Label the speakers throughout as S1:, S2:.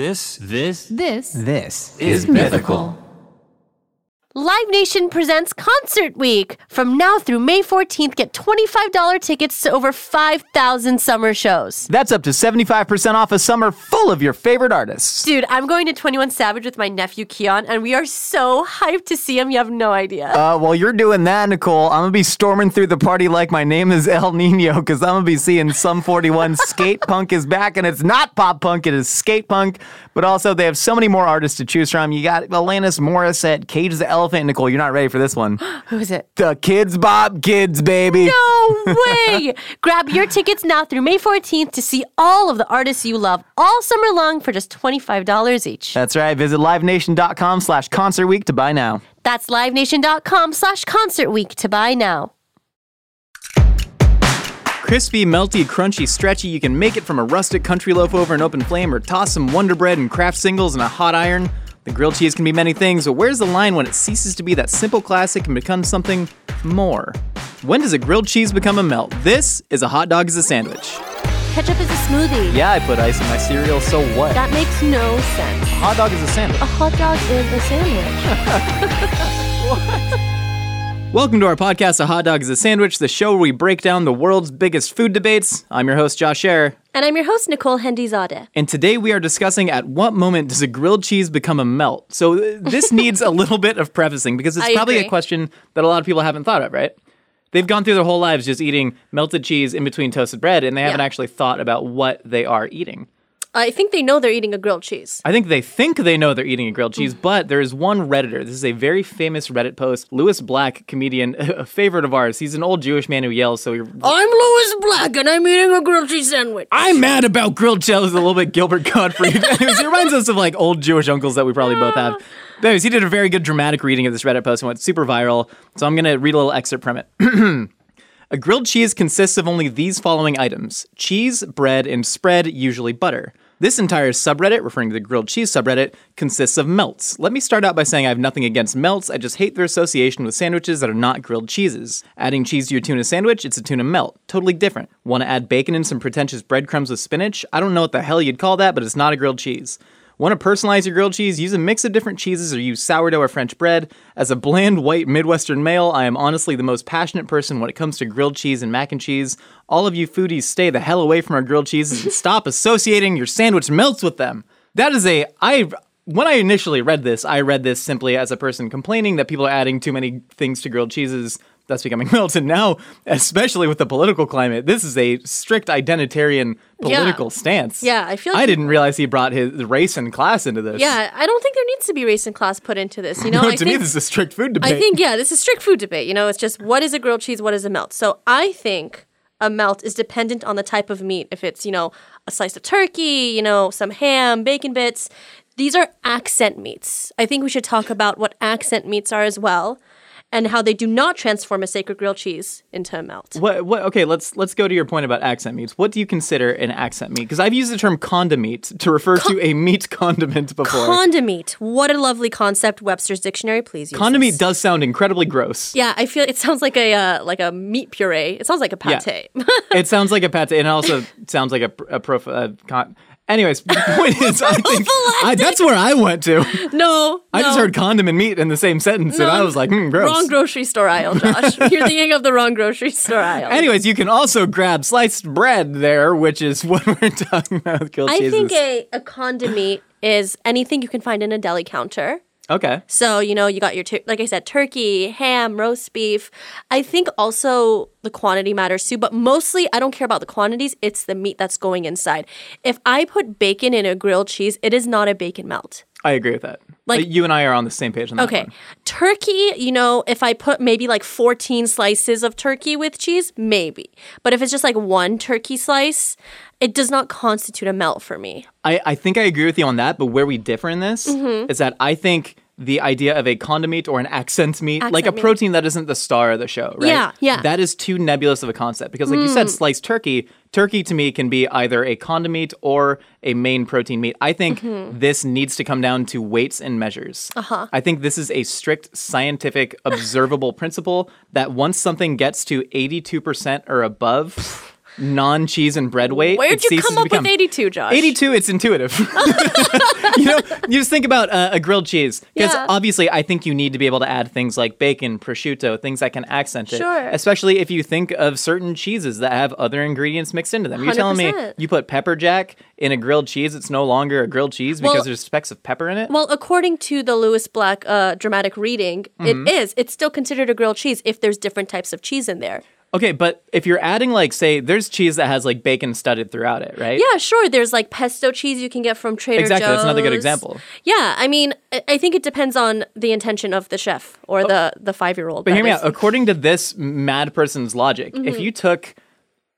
S1: This, this,
S2: This
S3: This
S1: is mythical.
S4: Live Nation presents Concert Week. From now through May 14th, get $25 tickets to over 5,000 summer shows.
S3: That's up to 75% off a summer full of your favorite artists.
S4: Dude, I'm going to 21 Savage with my nephew Keon, and we are so hyped to see him. You have no idea.
S3: Uh, while you're doing that, Nicole, I'm gonna be storming through the party like my name is El Nino, because I'm gonna be seeing Sum 41 skate punk is back, and it's not pop punk, it is skate punk. But also, they have so many more artists to choose from. You got Alanis Morissette, Cage the Elephant. Nicole, you're not ready for this one.
S4: Who is it?
S3: the Kidz Bop Kids, baby.
S4: No way! Grab your tickets now through May 14th to see all of the artists you love all summer long for just $25 each.
S3: That's right. Visit livenation.com slash concert week to buy now.
S4: That's livenation.com slash concert week to buy now.
S3: Crispy, melty, crunchy, stretchy, you can make it from a rustic country loaf over an open flame or toss some Wonder Bread and Kraft singles in a hot iron. The grilled cheese can be many things, but where's the line when it ceases to be that simple classic and becomes something more? When does a grilled cheese become a melt? This is a hot dog as a sandwich.
S4: Ketchup is a smoothie.
S3: Yeah, I put ice in my cereal, so what?
S4: That makes no sense.
S3: A hot dog is a sandwich.
S4: A hot dog is a sandwich.
S3: Welcome to our podcast, A Hot Dog is a Sandwich, the show where we break down the world's biggest food debates. I'm your host, Josh Scherer.
S4: and I'm your host, Nicole Hendizadeh.
S3: And today we are discussing at what moment does a grilled cheese become a melt? So uh, this needs a little bit of prefacing because it's
S4: I
S3: probably a question that a lot of people haven't thought of, right? They've gone through their whole lives just eating melted cheese in between toasted bread and they haven't
S4: Yeah.
S3: actually thought about what they are eating.
S4: I think they know they're eating a grilled cheese.
S3: I think they think they know they're eating a grilled cheese, mm. but there is one Redditor. This is a very famous Reddit post. Lewis Black, comedian, a favorite of ours. He's an old Jewish man who yells, so you're
S4: I'm Lewis Black, and I'm eating a grilled cheese sandwich.
S3: I'm mad about grilled cheese. A little bit Gilbert Gottfried. Anyways, it reminds us of like old Jewish uncles that we probably both have. Ah. But anyways, he did a very good dramatic reading of this Reddit post and went super viral. So I'm gonna read a little excerpt from it. a grilled cheese consists of only these following items: cheese, bread, and spread, usually butter. This entire subreddit, referring to the grilled cheese subreddit, consists of melts. Let me start out by saying I have nothing against melts, I just hate their association with sandwiches that are not grilled cheeses. Adding cheese to your tuna sandwich, it's a tuna melt. Totally different. Want to add bacon and some pretentious breadcrumbs with spinach? I don't know what the hell you'd call that, but it's not a grilled cheese. Want to personalize your grilled cheese? Use a mix of different cheeses or use sourdough or French bread. As a bland, white, Midwestern male, I am honestly the most passionate person when it comes to grilled cheese and mac and cheese. All of you foodies, stay the hell away from our grilled cheeses and stop associating your sandwich melts with them. That is a. I. When I initially read this, I read this simply as a person complaining that people are adding too many things to grilled cheeses. That's becoming melted. Now, especially with the political climate, this is a strict identitarian political stance.
S4: Yeah, I feel like
S3: I didn't realize he brought his race and class into this.
S4: Yeah, I don't think there needs to be race and class put into this. You know,
S3: No, to me, this is a strict food debate.
S4: I think yeah, this is strict food debate. You know, it's just what is a grilled cheese, what is a melt. So I think a melt is dependent on the type of meat. If it's you know a slice of turkey, you know some ham, bacon bits. These are accent meats. I think we should talk about what accent meats are as well, and how they do not transform a sacred grilled cheese into a melt.
S3: What, what, okay, let's let's go to your point about accent meats. What do you consider an accent meat? Because I've used the term condiment to refer to a meat condiment before.
S4: Condiment. What a lovely concept. Webster's dictionary, please use
S3: condiment does sound incredibly gross.
S4: Yeah, I feel it sounds like a uh, like a meat puree. It sounds like a pate. Yeah.
S3: it sounds like a pate, and it also sounds like a, a prof. Uh, con- Anyways, the point is, I think I, that's where I went to.
S4: no,
S3: I just heard condom and meat in the same sentence, and I was like, hmm, gross.
S4: Wrong grocery store aisle, Josh. You're thinking of the wrong grocery store aisle.
S3: Anyways, you can also grab sliced bread there, which is what we're talking about
S4: I think a, a condiment is anything you can find in a deli counter.
S3: Okay.
S4: So, you know, you got your, tur- like I said, turkey, ham, roast beef. I think also the quantity matters too, but mostly I don't care about the quantities. It's the meat that's going inside. If I put bacon in a grilled cheese, it is not a bacon melt.
S3: I agree with that.
S4: Like-
S3: you and I are on the same page on that
S4: Okay.
S3: one.
S4: Turkey, you know, if I put maybe like 14 slices of turkey with cheese, maybe. But if it's just like one turkey slice, it does not constitute a melt for me.
S3: I, I think I agree with you on that, but where we differ in this
S4: Mm-hmm.
S3: is that I think the idea of a condiment or an accent meat, like a
S4: meat.
S3: protein that isn't the star of the show, right?
S4: Yeah, yeah. Mm.
S3: That is too nebulous of a concept because, like you said, sliced turkey, turkey to me can be either a condiment or a main protein meat. I think
S4: Mm-hmm.
S3: this needs to come down to weights and measures. Uh-huh. I think this is a strict scientific, observable principle that once something gets to 82% or above, non-cheese and bread weight,
S4: Where'd you come up
S3: become-
S4: with 82, Josh?
S3: 82, it's intuitive. you know, you just think about uh, a grilled cheese. Because
S4: Yeah.
S3: obviously, I think you need to be able to add things like bacon, prosciutto, things that can accent it.
S4: Sure.
S3: Especially if you think of certain cheeses that have other ingredients mixed into them. You're telling me you put pepper jack in a grilled cheese, it's no longer a grilled cheese because
S4: Well-
S3: there's specks of pepper in it?
S4: Well, according to the Lewis Black uh, dramatic reading,
S3: Mm-hmm.
S4: it is. It's still considered a grilled cheese if there's different types of cheese in there.
S3: Okay, but if you're adding, like, say, there's cheese that has, like, bacon studded throughout it, right?
S4: Yeah, sure. There's like pesto cheese you can get from Trader
S3: Exactly,
S4: Joe's.
S3: that's another good example.
S4: Yeah, I mean, I- I think it depends on the intention of the chef or the the five year old.
S3: But hear me out. According to this mad person's logic,
S4: Mm-hmm.
S3: if you took,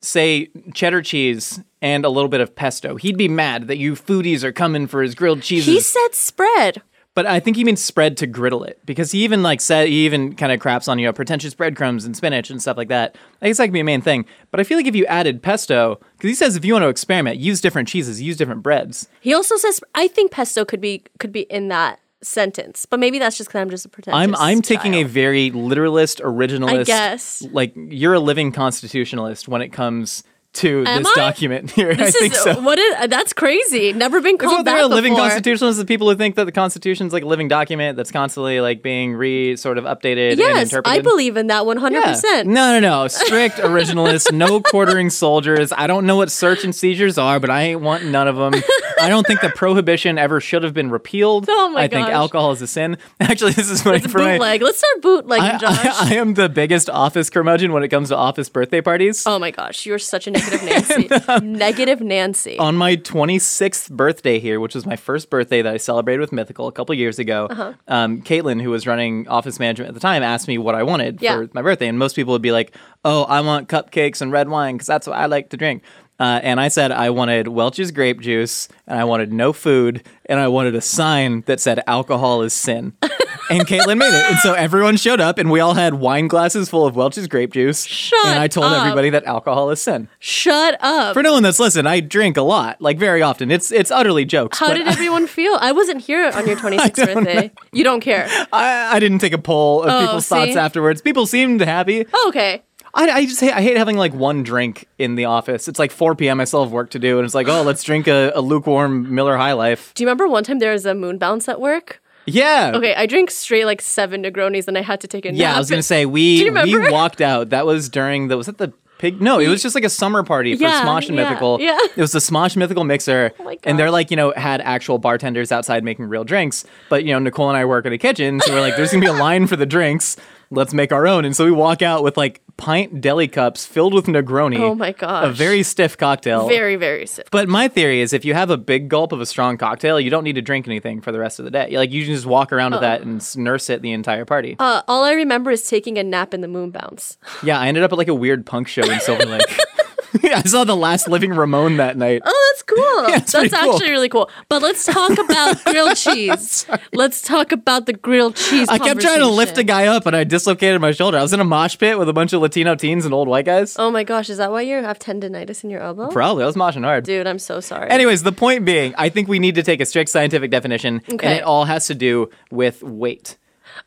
S3: say, cheddar cheese and a little bit of pesto, he'd be mad that you foodies are coming for his grilled cheese.
S4: He said spread.
S3: But I think he means spread to griddle it because he even like said he even kind of craps on you know pretentious breadcrumbs and spinach and stuff like that. I guess that could be a main thing. But I feel like if you added pesto, because he says if you want to experiment, use different cheeses, use different breads.
S4: He also says I think pesto could be could be in that sentence, but maybe that's just because I'm just a pretentious.
S3: I'm I'm taking a very literalist, originalist.
S4: I guess.
S3: Like you're a living constitutionalist when it comes to
S4: Am
S3: this
S4: I?
S3: document here.
S4: This
S3: I think
S4: is
S3: so.
S4: what is that's crazy. Never been
S3: Isn't
S4: called that
S3: they're a living
S4: before.
S3: constitutionalist? The people who think that the Constitution's like a living document that's constantly like being re sort of updated and
S4: Yes. I believe in that 100.
S3: Yeah.
S4: percent
S3: No, no, no. Strict originalist, no quartering soldiers. I don't know what search and seizures are, but I ain't want none of them. I don't think the prohibition ever should have been repealed.
S4: Oh my
S3: I think alcohol is a sin. Actually, this is my.
S4: Bootleg. Let's start bootlegging,
S3: I,
S4: Josh.
S3: I, I am the biggest office curmudgeon when it comes to office birthday parties.
S4: Oh my gosh, you're such a negative Nancy. negative Nancy.
S3: on my 26th birthday here, which was my first birthday that I celebrated with Mythical a couple years ago,
S4: Uh-huh.
S3: um, Caitlin, who was running office management at the time, asked me what I wanted
S4: Yeah.
S3: for my birthday. And most people would be like, oh, I want cupcakes and red wine because that's what I like to drink. Uh, and I said I wanted Welch's grape juice and I wanted no food and I wanted a sign that said alcohol is sin. and Caitlin made it. And so everyone showed up and we all had wine glasses full of Welch's grape juice.
S4: Shut
S3: and I told
S4: up.
S3: everybody that alcohol is sin.
S4: Shut up.
S3: For no one that's listened, I drink a lot, like very often. It's it's utterly jokes.
S4: How did everyone feel? I wasn't here on your 26th birthday. You don't care.
S3: I, I didn't take a poll of
S4: Oh,
S3: people's thoughts afterwards. People seemed happy.
S4: Oh, okay.
S3: I, I just hate, I hate having like one drink in the office. It's like 4 p.m. I still have work to do, and it's like, oh, let's drink a, a lukewarm Miller High Life.
S4: Do you remember one time there was a moon bounce at work?
S3: Yeah.
S4: Okay, I drank straight like seven Negronis and I had to take a nap.
S3: Yeah, I was gonna say we we walked out. That was during the was that the pig? No, it was just like a summer party for
S4: Yeah,
S3: Smosh and
S4: yeah,
S3: Mythical.
S4: yeah.
S3: It was the Smosh Mythical mixer,
S4: Oh my
S3: and they're like you know had actual bartenders outside making real drinks. But you know Nicole and I work in a kitchen, so we're like, there's gonna be a line for the drinks. Let's make our own. And so we walk out with like pint deli cups filled with Negroni.
S4: Oh my gosh.
S3: A very stiff cocktail.
S4: Very, very stiff.
S3: But my theory is if you have a big gulp of a strong cocktail, you don't need to drink anything for the rest of the day. Like you can just walk around with that and nurse it the entire party.
S4: Uh, all I remember is taking a nap in the moon bounce.
S3: Yeah, I ended up at like a weird punk show in Silver Lake. I saw the last living Ramone that night.
S4: Oh, cool.
S3: it's
S4: that's
S3: pretty cool.
S4: actually really cool. But let's talk about grilled cheese. Let's talk about the grilled cheese.
S3: I kept trying to lift a guy up and I dislocated my shoulder. I was in a mosh pit with a bunch of Latino teens and old white guys.
S4: Oh my gosh, is that why you have tendonitis in your elbow?
S3: Probably. I was moshing hard.
S4: Dude, I'm so sorry.
S3: Anyways, the point being, I think we need to take a strict scientific definition, and it all has to do with weight.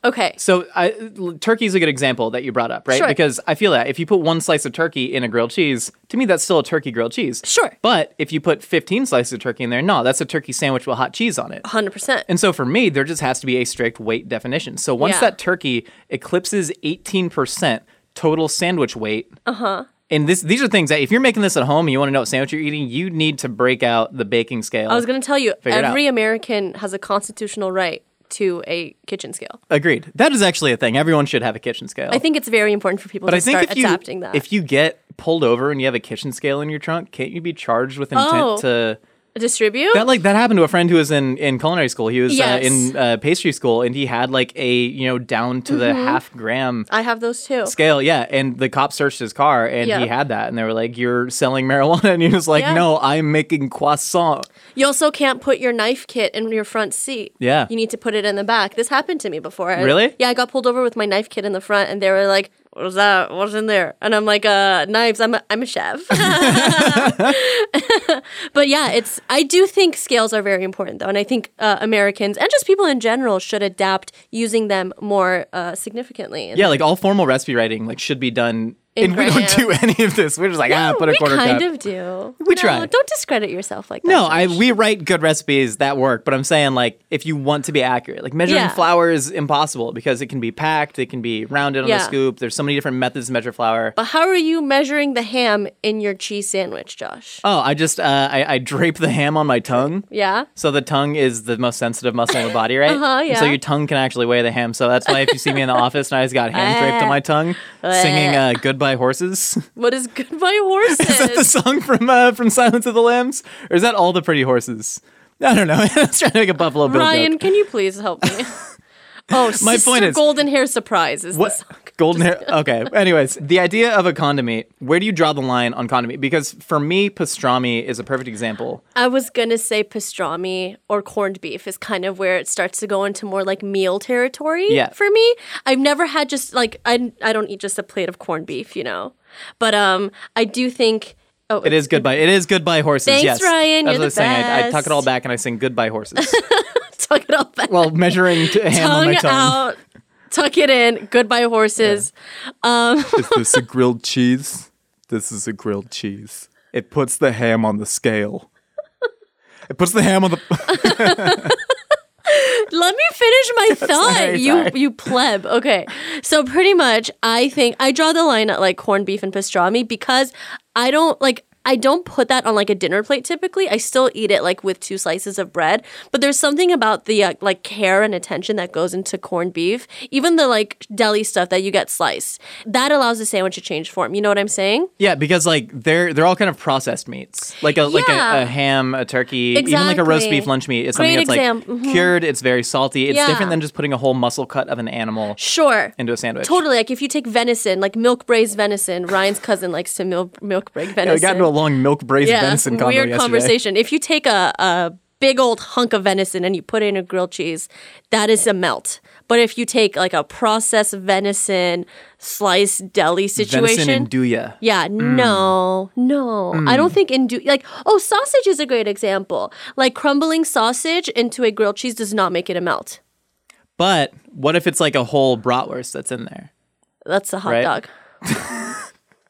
S4: Okay.
S3: So, I, turkey's a good example that you brought up, right?
S4: Sure.
S3: Because I feel that if you put one slice of turkey in a grilled cheese, to me that's still a turkey grilled cheese.
S4: Sure.
S3: But if you put 15 slices of turkey in there, no, that's a turkey sandwich with hot cheese on it.
S4: 100%.
S3: And so for me, there just has to be a strict weight definition. So once
S4: Yeah.
S3: that turkey eclipses 18% total sandwich weight, uh-huh. And this, these are things that if you're making this at home and you want to know what sandwich you're eating, you need to break out the baking scale.
S4: I was going to tell you, every. American has a constitutional right to a kitchen scale.
S3: Agreed. That is actually a thing. Everyone should have a kitchen scale.
S4: I think it's very important for people
S3: but
S4: to
S3: I think
S4: start
S3: if you
S4: adapting that.
S3: if you get pulled over and you have a kitchen scale in your trunk, can't you be charged with intent
S4: Oh.
S3: to
S4: Distribute?
S3: that like that happened to a friend who was in in culinary school. He was
S4: Yes.
S3: uh, in uh, pastry school and he had like a you know down to the
S4: Mm-hmm.
S3: half gram
S4: I have those too.
S3: scale. Yeah, and the cop searched his car and
S4: Yeah.
S3: he had that, and they were like, "You're selling marijuana," and he was like,
S4: Yeah.
S3: "No, I'm making croissant."
S4: You also can't put your knife kit in your front seat.
S3: Yeah.
S4: You need to put it in the back. This happened to me before. I-
S3: Really?
S4: yeah, I got pulled over with my knife kit in the front and they were like, What was that? What's in there? And I'm like, uh, knives, I'm a, I'm a chef. but yeah, it's I do think scales are very important though. And I think uh, Americans and just people in general should adapt using them more uh, significantly.
S3: Yeah, like all formal recipe writing like should be done and we don't do any of this. We're just like, ah, put a
S4: we
S3: quarter
S4: kind
S3: cup.
S4: of do.
S3: We
S4: No,
S3: try.
S4: Don't discredit yourself like that.
S3: No, I we write good recipes that work, but I'm saying like if you want to be accurate, like measuring
S4: Yeah.
S3: flour is impossible because it can be packed, it can be rounded on
S4: Yeah.
S3: a scoop. There's so many different methods to measure flour.
S4: But how are you measuring the ham in your cheese sandwich, Josh?
S3: Oh, I just uh, I, I drape the ham on my tongue.
S4: Yeah.
S3: So the tongue is the most sensitive muscle in the body, right?
S4: Uh-huh,
S3: And So your tongue can actually weigh the ham. So that's why if you see me in the office and I just got ham draped on my tongue, singing uh, "Goodbye Horses."
S4: What is goodbye horses?
S3: is that the song from uh, from Silence of the Lambs, or is that all the pretty horses? I don't know. I was trying to make a Buffalo Bill
S4: Ryan,
S3: joke.
S4: can you please help me? Oh,
S3: My point is-
S4: golden hair surprise is
S3: What
S4: the song.
S3: golden hair? Okay. Anyways, the idea of a condiment. Where do you draw the line on condiment? Because for me, pastrami is a perfect example.
S4: I was gonna say pastrami or corned beef is kind of where it starts to go into more like meal territory.
S3: Yeah.
S4: For me, I've never had just like I I don't eat just a plate of corned beef, you know, but um I do think. Oh,
S3: It is goodbye. It is goodbye horses.
S4: Thanks,
S3: yes,
S4: Ryan,
S3: That's
S4: you're
S3: what I was
S4: the
S3: saying. I, I tuck it all back and I sing goodbye horses.
S4: Tuck it all back.
S3: while measuring t- ham on
S4: tongue,
S3: my tongue.
S4: out. Tuck it in. Goodbye horses.
S3: Um, is this a grilled cheese? This is a grilled cheese. It puts the ham on the scale. It puts the ham on the.
S4: Let me finish my thought.
S3: Sorry,
S4: you
S3: sorry.
S4: you pleb. Okay. So pretty much I think I draw the line at like corned beef and pastrami because I don't like I don't put that on like a dinner plate typically. I still eat it like with two slices of bread, but there's something about the uh, like care and attention that goes into corned beef, even the like deli stuff that you get sliced. That allows the sandwich to change form. You know what I'm saying?
S3: Yeah, because like they're they're all kind of processed meats, like a like a, a ham, a turkey, even like a roast beef lunch meat. It's something
S4: Great
S3: that's like
S4: exam- mhm.
S3: cured. It's very salty. It's
S4: Yeah.
S3: different than just putting a whole muscle cut of an animal
S4: Sure.
S3: into a sandwich.
S4: Totally. Like if you take venison, like milk braised venison, Ryan's cousin likes to milk milk break venison.
S3: Yeah, we got into a long milk braised venison combo
S4: weird
S3: yesterday.
S4: conversation. If you take a, a big old hunk of venison and you put it in a grilled cheese, that is a melt. But if you take like a processed venison sliced deli situation,
S3: Venison and duya.
S4: yeah, mm. no, no. Mm. I don't think in like oh, sausage is a great example. Like crumbling sausage into a grilled cheese does not make it a melt.
S3: But what if it's like a whole bratwurst that's in there?
S4: That's a hot
S3: Right.
S4: dog.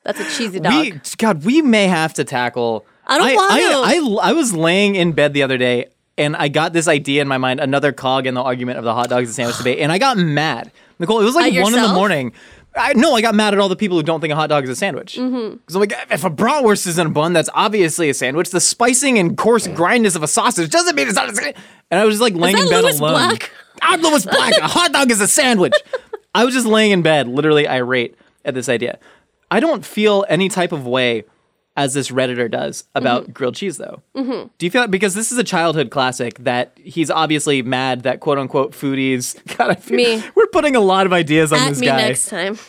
S4: That's a cheesy dog.
S3: We God, we may have to tackle.
S4: I don't want
S3: I,
S4: to.
S3: I, I was laying in bed the other day and I got this idea in my mind, another cog in the argument of the hot dogs and sandwich debate, and I got mad. Nicole, it was like
S4: At
S3: one in the morning. I, no, I got mad at all the people who don't think a hot dog is a sandwich. Because
S4: Mm-hmm.
S3: I'm like, if a bratwurst is in a bun, that's obviously a sandwich. The spicing and coarse grindness of a sausage doesn't mean it's not a sandwich. And I was just like laying in bed
S4: Lewis
S3: alone.
S4: Black?
S3: I'm Lewis Black. a hot dog is a sandwich. I was just laying in bed, literally irate at this idea. I don't feel any type of way as this redditor does about
S4: Mm-hmm.
S3: grilled cheese, though. Mm-hmm. Do you feel like, because this is a childhood classic that he's obviously mad that quote unquote foodies? God, I feel,
S4: Me.
S3: We're putting a lot of ideas on
S4: At
S3: this
S4: me
S3: guy.
S4: next time.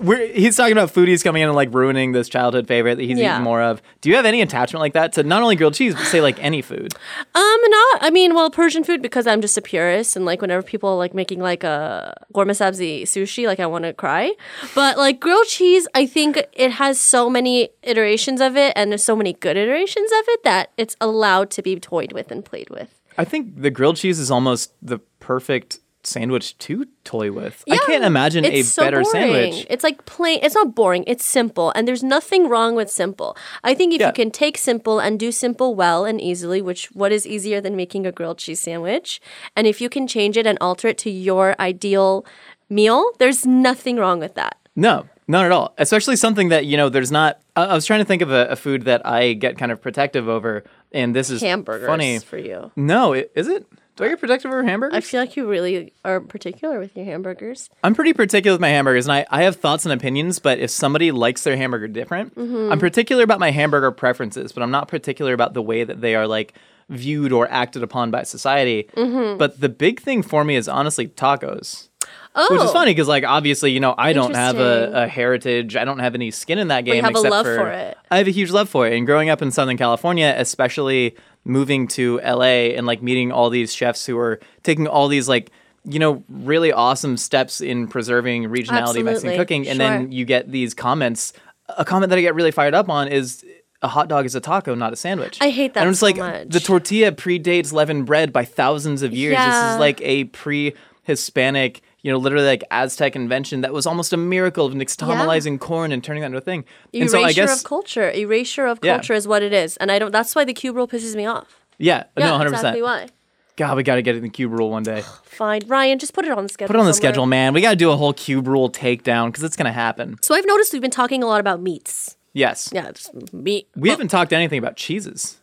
S3: We're, he's talking about foodies coming in and like ruining this childhood favorite that he's
S4: Yeah.
S3: eaten more of. Do you have any attachment like that to not only grilled cheese but say like any food?
S4: Um, not. I mean, well, Persian food because I'm just a purist, and like whenever people are, like making like a gourmet sabzi sushi, like I want to cry. But like grilled cheese, I think it has so many iterations of it, and there's so many good iterations of it that it's allowed to be toyed with and played with.
S3: I think the grilled cheese is almost the perfect sandwich to toy with. I
S4: Yeah,
S3: can't imagine a
S4: so
S3: better
S4: boring.
S3: sandwich.
S4: It's like plain. It's not boring. It's simple, and there's nothing wrong with simple. I think if
S3: Yeah.
S4: you can take simple and do simple well and easily, which what is easier than making a grilled cheese sandwich, and if you can change it and alter it to your ideal meal, there's nothing wrong with that.
S3: No, not at all. Especially something that, you know, there's not. I, I was trying to think of a, a food that I get kind of protective over, and this is
S4: Hamburgers
S3: funny.
S4: for you.
S3: No, i- is it? Do I get protective over hamburgers?
S4: I feel like you really are particular with your hamburgers.
S3: I'm pretty particular with my hamburgers, and I, I have thoughts and opinions, but if somebody likes their hamburger different,
S4: Mm-hmm.
S3: I'm particular about my hamburger preferences, but I'm not particular about the way that they are like viewed or acted upon by society.
S4: Mm-hmm.
S3: But the big thing for me is honestly tacos.
S4: Oh,
S3: Which is oh. funny because, like, obviously, you know, I don't have a, a heritage. I don't have any skin in that game.
S4: have a
S3: except
S4: love
S3: for,
S4: for it.
S3: I have a huge love for it. And growing up in Southern California, especially moving to LA and like meeting all these chefs who are taking all these like you know really awesome steps in preserving regionality of Mexican
S4: Absolutely.
S3: cooking, and
S4: Sure.
S3: then you get these comments. A comment that I get really fired up on is. A hot dog is a taco, not a sandwich.
S4: I hate that
S3: And I'm just
S4: so
S3: like,
S4: much.
S3: the tortilla predates leavened bread by thousands of years. This is like a pre-Hispanic, you know, literally like Aztec invention that was almost a miracle of nixtamalizing corn and turning that into a thing. and
S4: Erasure
S3: so I guess,
S4: of culture. Erasure of
S3: Yeah.
S4: culture is what it is, and I don't. That's why the cube rule pisses me off.
S3: yeah,
S4: Yeah,
S3: no, 100%.
S4: exactly why.
S3: God, we got to get it in the cube rule one day.
S4: Fine, Ryan, just put it on the schedule.
S3: Put it on the
S4: somewhere.
S3: schedule, man. We got to do a whole cube rule takedown because it's going to happen.
S4: So I've noticed we've been talking a lot about meats.
S3: Yes.
S4: Yeah, meat.
S3: We haven't talked anything about cheeses.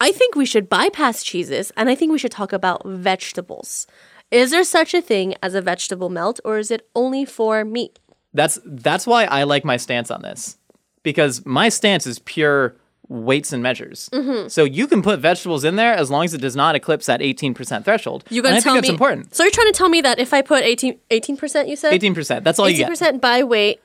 S4: I think we should bypass cheeses, and I think we should talk about vegetables. Is there such a thing as a vegetable melt, or is it only for meat?
S3: That's that's why I like my stance on this because my stance is pure weights and measures.
S4: Mm-hmm.
S3: So you can put vegetables in there as long as it does not eclipse that 18% threshold.
S4: You
S3: and
S4: gonna
S3: I
S4: tell
S3: think that's
S4: me?
S3: important.
S4: So you're trying to tell me that if I put 18 percent, you said
S3: 18%. That's all you get.
S4: 18% by weight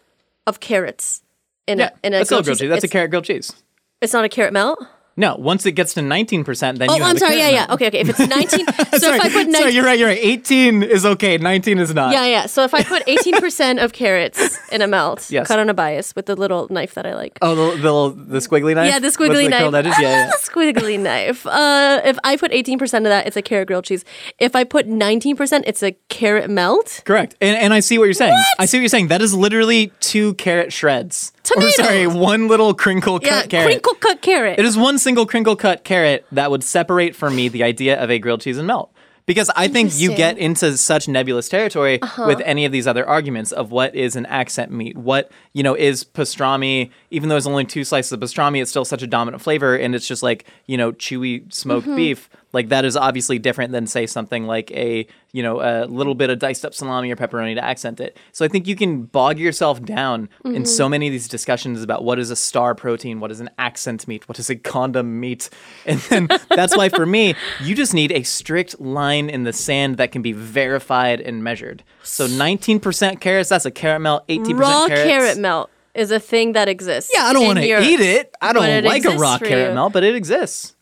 S4: of carrots in
S3: Yeah,
S4: a in a
S3: that's
S4: grilled
S3: grilled cheese. That's a carrot grilled cheese.
S4: it's not a carrot melt.
S3: No, once it gets to 19%, then
S4: Oh,
S3: you
S4: I'm sorry. Yeah, yeah. Okay, okay. If it's 19, so
S3: sorry,
S4: if I put 19,
S3: sorry, you're right. You're right. 18 is okay. 19 is not.
S4: yeah, yeah. So if I put 18 percent of carrots in a melt,
S3: Yes.
S4: cut on a bias with the little knife that I like.
S3: Oh, the, the, little- the squiggly knife?
S4: Yeah, the squiggly knife.
S3: edges? Yeah, yeah.
S4: the squiggly knife. Uh, if I put 18% of that, it's a carrot grilled cheese. If I put 19%, it's a carrot melt.
S3: Correct. And, and I see what you're saying. I see what you're saying. That is literally two carrot shreds. Or sorry, one little crinkle cut
S4: Yeah,
S3: carrot.
S4: crinkle cut carrot.
S3: It is one single crinkle cut carrot that would separate for me the idea of a grilled cheese and melt. Because I think you get into such nebulous territory
S4: Uh-huh.
S3: with any of these other arguments of what is an accent meat, what you know is pastrami. Even though it's only two slices of pastrami, it's still such a dominant flavor, and it's just like you know chewy smoked
S4: Mm-hmm.
S3: beef. Like that is obviously different than say something like a you know a little bit of diced up salami or pepperoni to accent it. So I think you can bog yourself down
S4: Mm-hmm.
S3: in so many of these discussions about what is a star protein, what is an accent meat, what is a condom meat, and then that's why for me you just need a strict line in the sand that can be verified and measured. So 19% carrots, that's a carrot melt. 18%
S4: Raw
S3: carrots.
S4: carrot melt is a thing that exists.
S3: Yeah, I don't want to eat it. I don't like a raw carrot. Melt, but it exists.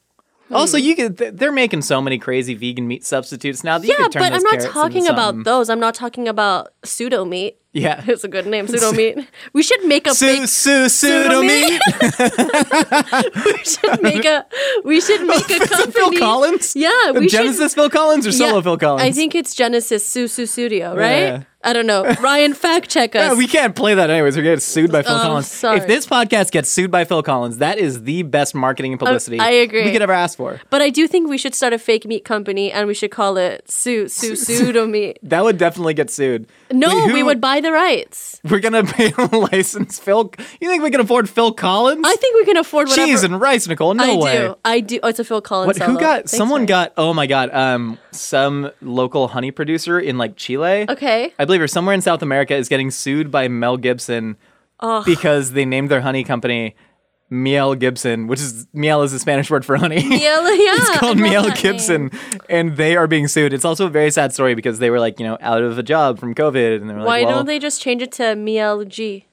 S3: Also, hmm. you could. th- They're making so many crazy vegan meat substitutes now. That you
S4: Yeah,
S3: could turn
S4: but I'm not talking about those. I'm not talking about pseudo meat.
S3: Yeah,
S4: It's a good name, pseudo meat. We should make a
S3: Su
S4: fake.
S3: su pseudo meat.
S4: we should make a. We should make a company.
S3: Phil Collins.
S4: Yeah, we should.
S3: Genesis Phil Collins or solo
S4: Yeah,
S3: Phil Collins?
S4: I think it's Genesis Sussudio, right?
S3: Yeah.
S4: I don't know. Ryan, fact check us.
S3: Yeah, we can't play that anyways. We're getting sued by Phil
S4: Oh,
S3: Collins.
S4: sorry.
S3: If this podcast gets sued by Phil Collins, that is the best marketing and publicity
S4: I agree.
S3: we could ever ask for.
S4: but I do think we should start a fake meat company and we should call it Su Su Pseudo Meat.
S3: That would definitely get sued.
S4: No,
S3: Wait,
S4: we would buy the rights.
S3: We're gonna pay a license, Phil. You think we can afford Phil Collins?
S4: I think we can afford whatever.
S3: Cheese and rice, Nicole. No
S4: I
S3: way.
S4: do. I do. Oh, it's a Phil Collins.
S3: What? Who got?
S4: Thanks,
S3: someone
S4: Ryan.
S3: got. Oh my god. Um, some local honey producer in like Chile.
S4: Okay.
S3: I believe, or somewhere in South America, is getting sued by Mel Gibson because they named their honey company Miel Gibson, which is miel is the Spanish word for honey.
S4: Yeah, yeah.
S3: it's called Miel Gibson,
S4: name.
S3: and they are being sued. It's also a very sad story because they were like, you know, out of a job from COVID, and they were like,
S4: Why
S3: well,
S4: don't they just change it to Miel G?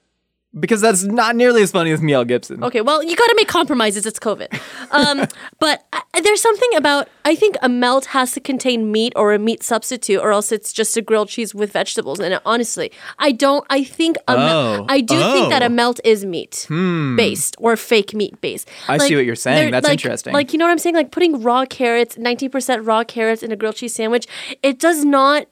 S3: Because that's not nearly as funny as Miel Gibson.
S4: Okay, well, you got to make compromises. It's COVID. Um, but I, there's something about, I think a melt has to contain meat or a meat substitute, or else it's just a grilled cheese with vegetables. And honestly, I don't, I think, a mel-
S3: Oh.
S4: I do think that
S3: Oh.
S4: a melt is meat based or fake meat based.
S3: I see what you're saying. That's
S4: like-
S3: interesting.
S4: Like, you know what I'm saying? Like putting raw carrots, 19% raw carrots in a grilled cheese sandwich, it does not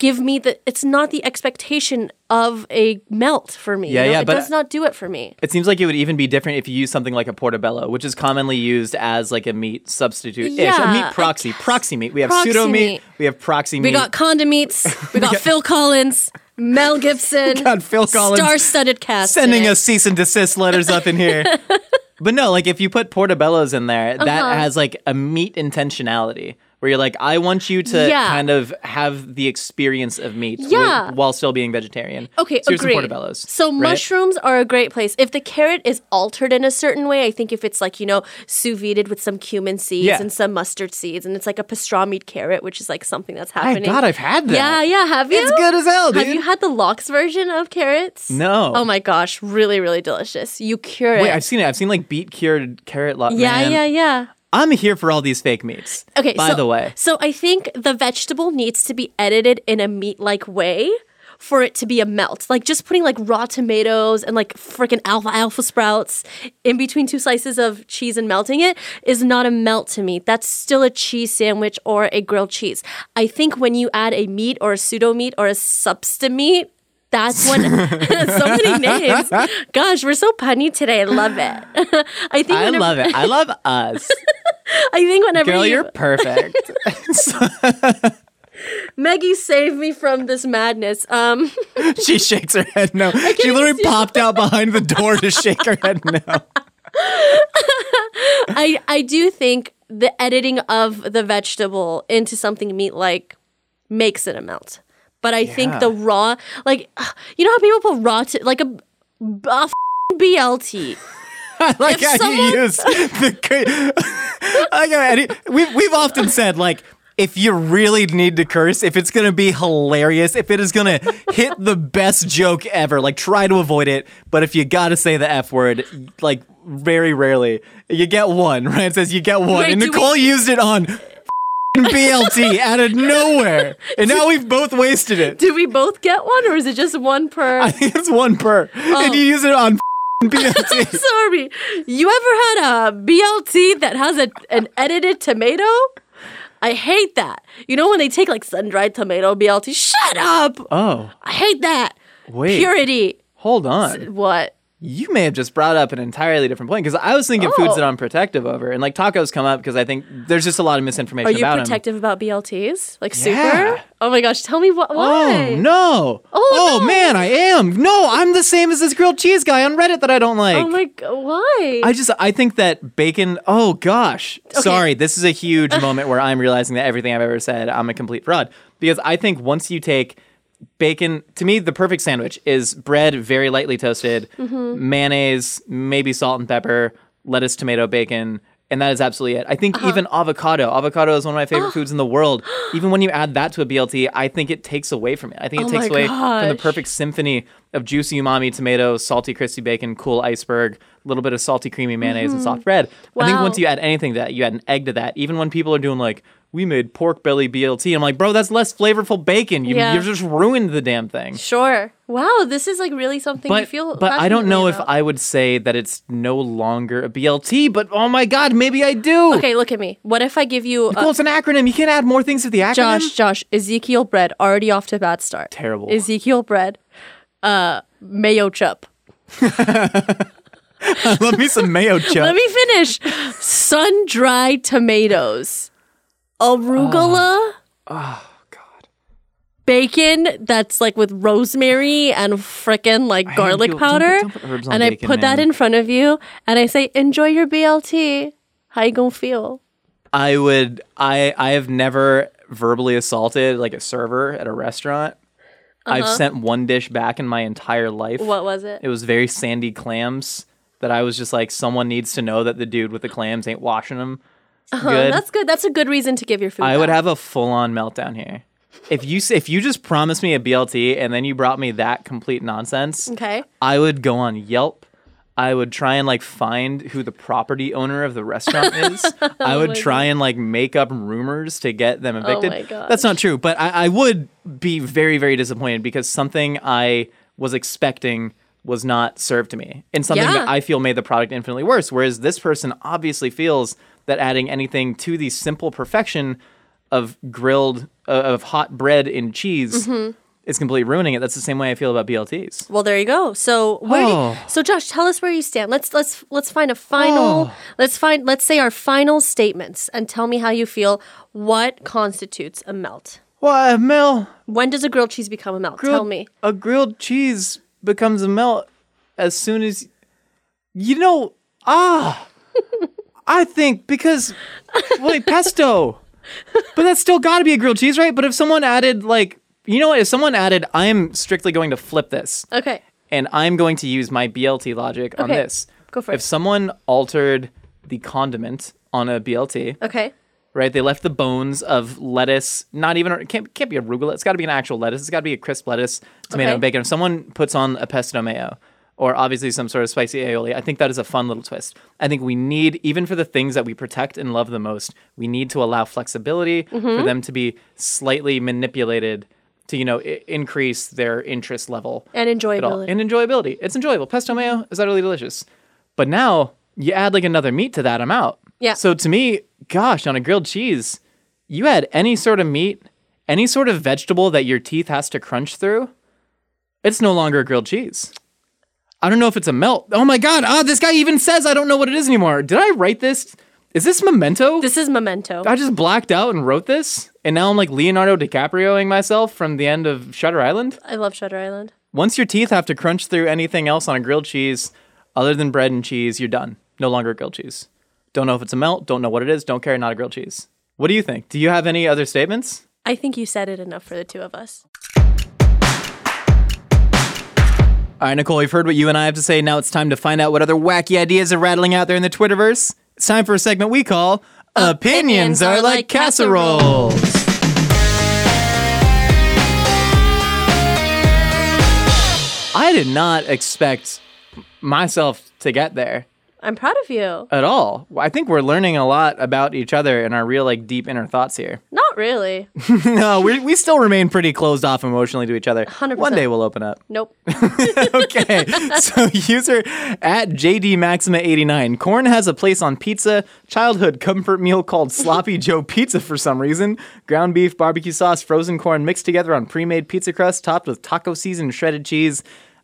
S4: give me the, it's not the expectation of a melt for me.
S3: Yeah,
S4: you know?
S3: yeah,
S4: It
S3: but-
S4: does not do it for me.
S3: It seems like it would even be different if you use something like a portobello, which is commonly used as like a meat substitute. a
S4: Yeah, I
S3: meat proxy, proxy meat. We have
S4: Proxy
S3: pseudo meat.
S4: meat.
S3: We have proxy
S4: We
S3: meat.
S4: We got Condomeats. We got Phil Collins, Mel Gibson,
S3: got Phil Collins
S4: star-studded cast.
S3: sending us cease and desist letters up in here. but no, like if you put portobellos in there,
S4: Uh-huh.
S3: that has like a meat intentionality. Where you're like, I want you to
S4: Yeah.
S3: kind of have the experience of meat
S4: Yeah.
S3: while still being vegetarian.
S4: Okay,
S3: so
S4: agreed.
S3: portobellos.
S4: So
S3: right?
S4: mushrooms are a great place. If the carrot is altered in a certain way, I think if it's like you know sous vide with some cumin seeds
S3: Yeah.
S4: and some mustard seeds, and it's like a pastrami carrot, which is like something that's happening. My.
S3: God, I've had that.
S4: yeah, yeah. Have you?
S3: It's good as hell, dude.
S4: Have you had the lox version of carrots?
S3: No.
S4: Oh my gosh, really, really delicious. You cure it.
S3: Wait, I've seen it. I've seen like beet cured carrot. Lo-
S4: yeah,
S3: man.
S4: yeah, yeah.
S3: I'm here for all these fake meats.
S4: Okay.
S3: By
S4: so,
S3: the way,
S4: so I think the vegetable needs to be edited in a meat-like way for it to be a melt. Like just putting like raw tomatoes and like freaking alfalfa sprouts in between two slices of cheese and melting it is not a melt to me. That's still a cheese sandwich or a grilled cheese. I think when you add a meat or a pseudo meat or a substa meat, that's when so many names. Gosh, we're so punny today. I love it. I think
S3: I
S4: whenever-
S3: love it. I love us.
S4: I think whenever
S3: Girl,
S4: you,
S3: you're perfect.
S4: Maggie saved me from this madness. Um,
S3: she shakes her head no. She literally popped out behind the door to shake her head no.
S4: I I do think the editing of the vegetable into something meat like makes it a melt. But I think the raw, like you know how people put raw to like a, a f- BLT.
S3: I like
S4: If
S3: how
S4: someone-
S3: you use the. like uh, how we've we've often said like. If you really need to curse, if it's gonna be hilarious, if it is gonna hit the best joke ever, like try to avoid it. But if you gotta say the F word, like very rarely, you get one, right? It says you get one.
S4: Wait,
S3: and
S4: do we-
S3: Nicole used it on BLT out of nowhere. And now we've both wasted it.
S4: Did we both get one, or is it just one per?
S3: I think it's one per. Oh. And you use it on BLT.
S4: Sorry, you ever had a BLT that has a, an edited tomato? I hate that. You know when they take like sun dried tomato BLT? Shut up!
S3: Oh,
S4: I hate that.
S3: wait.
S4: Purity.
S3: Hold on.
S4: What?
S3: You may have just brought up an entirely different point because I was thinking foods
S4: Oh.
S3: that I'm protective over, and like tacos come up because I think there's just a lot of misinformation
S4: Are you protective about BLTs? Like
S3: Yeah.
S4: super? Oh my gosh, tell me what oh, why?
S3: Oh no!
S4: Oh, no.
S3: man, I am. No, I'm the same as this grilled cheese guy on Reddit that I don't like.
S4: Oh my god, why?
S3: I just I think that bacon. Oh gosh, sorry. This is a huge moment where I'm realizing that everything I've ever said, I'm a complete fraud. Because I think once you take bacon, to me, the perfect sandwich is bread very lightly toasted, mayonnaise, maybe salt and pepper, lettuce, tomato, bacon. And that is absolutely it. I think
S4: Uh-huh.
S3: even avocado. Avocado is one of my favorite foods in the world. Even when you add that to a BLT, I think it takes away from it. I think it
S4: Oh
S3: takes away from the perfect symphony of juicy umami tomato, salty crispy bacon, cool iceberg, a little bit of salty creamy mayonnaise and soft bread. wow. I think once you add anything to that, you add an egg to that. Even when people are doing like, we made pork belly BLT, I'm like, bro, that's less flavorful bacon. You,
S4: Yeah.
S3: You've just ruined the damn thing.
S4: sure. Wow, this is like really something you
S3: But,
S4: feel.
S3: but I don't know
S4: passionately
S3: if. I would say that it's no longer a BLT, but oh my God, maybe I do.
S4: Okay, look at me. What if I give you uh,
S3: Well, it's an acronym. You can't add more things to the acronym.
S4: Josh? Josh, Ezekiel bread already off to a bad start.
S3: Terrible.
S4: Ezekiel bread, uh, mayo chup.
S3: Let me some mayo chup.
S4: Let me finish. Sun dried tomatoes, arugula.
S3: oh God.
S4: bacon that's like with rosemary and frickin' like garlic
S3: you- don't put-
S4: powder.
S3: don't put herbs on
S4: and I
S3: bacon,
S4: put that
S3: man.
S4: in front of you and I say, enjoy your BLT. How you gonna feel?
S3: I would. I I have never verbally assaulted like a server at a restaurant. I've sent one dish back in my entire life.
S4: Uh-huh. What was it?
S3: It was very sandy clams that I was just like, someone needs to know that the dude with the clams ain't washing them.
S4: Oh,
S3: good.
S4: that's good. That's a good reason to give your food.
S3: I would have a full on meltdown here. If you if you just promised me a BLT and then you brought me that complete nonsense,
S4: Okay.
S3: I would go on Yelp. I would try and like find who the property owner of the restaurant is. Oh I would try and like make up rumors to get them oh evicted.
S4: my gosh.
S3: That's not true, but I, I would be very, very disappointed because something I was expecting was not served to me and something
S4: Yeah.
S3: that I feel made the product infinitely worse. Whereas this person obviously feels that adding anything to the simple perfection of grilled, uh, of hot bread and cheese
S4: Mm-hmm.
S3: is completely ruining it. That's the same way I feel about BLTs.
S4: Well, there you go. So where? do you-
S3: Oh.
S4: so Josh, tell us where you stand. Let's let's let's find a final.
S3: Oh.
S4: Let's find. Let's say our final statements and tell me how you feel. What constitutes a melt?
S3: Well, melt.
S4: When does a grilled cheese become a melt? tell me.
S3: A grilled cheese becomes a melt as soon as you know. Ah, I think because wait, pesto, but that's still got to be a grilled cheese, right? But if someone added like, you know what? If someone added, I'm strictly going to flip this,
S4: Okay.
S3: and I'm going to use my BLT logic on
S4: Okay,
S3: this.
S4: go for it.
S3: If someone altered the condiment on a BLT,
S4: Okay.
S3: Right? They left the bones of lettuce, not even it can't can't be arugula. It's got to be an actual lettuce. It's got to be a crisp lettuce, tomato,
S4: Okay.
S3: and bacon. If someone puts on a pesto mayo or obviously some sort of spicy aioli, I think that is a fun little twist. I think we need even for the things that we protect and love the most, we need to allow flexibility
S4: Mm-hmm.
S3: for them to be slightly manipulated to you know I- increase their interest level
S4: And enjoyability.
S3: And enjoyability. It's enjoyable. Pesto mayo is utterly delicious. But now you add like another meat to that, I'm out.
S4: Yeah.
S3: So to me, gosh, on a grilled cheese, you add any sort of meat, any sort of vegetable that your teeth has to crunch through, it's no longer a grilled cheese. I don't know if it's a melt. Oh my god, ah, this guy even says I don't know what it is anymore. Did I write this? Is this memento?
S4: this is Memento.
S3: I just blacked out and wrote this, and now I'm like Leonardo DiCaprioing myself from the end of Shutter Island.
S4: I love Shutter Island.
S3: Once your teeth have to crunch through anything else on a grilled cheese other than bread and cheese, you're done. No longer grilled cheese. Don't know if it's a melt, don't know what it is, don't care, not a grilled cheese. What do you think? Do you have any other statements?
S4: I think you said it enough for the two of us.
S3: All right, Nicole, we've heard what you and I have to say. Now it's time to find out what other wacky ideas are rattling out there in the Twitterverse. It's time for a segment we call Opinions, Are Like Casseroles. I did not expect myself to get there.
S4: I'm proud of you.
S3: at all. I think we're learning a lot about each other and our real like deep inner thoughts here.
S4: Not really.
S3: no, we we still remain pretty closed off emotionally to each other.
S4: 100%.
S3: One day we'll open up.
S4: Nope.
S3: okay. so user at JD Maxima 89. Corn has a place on pizza, childhood comfort meal called Sloppy Joe Pizza for some reason. Ground beef, barbecue sauce, frozen corn mixed together on pre-made pizza crust topped with taco seasoned shredded cheese.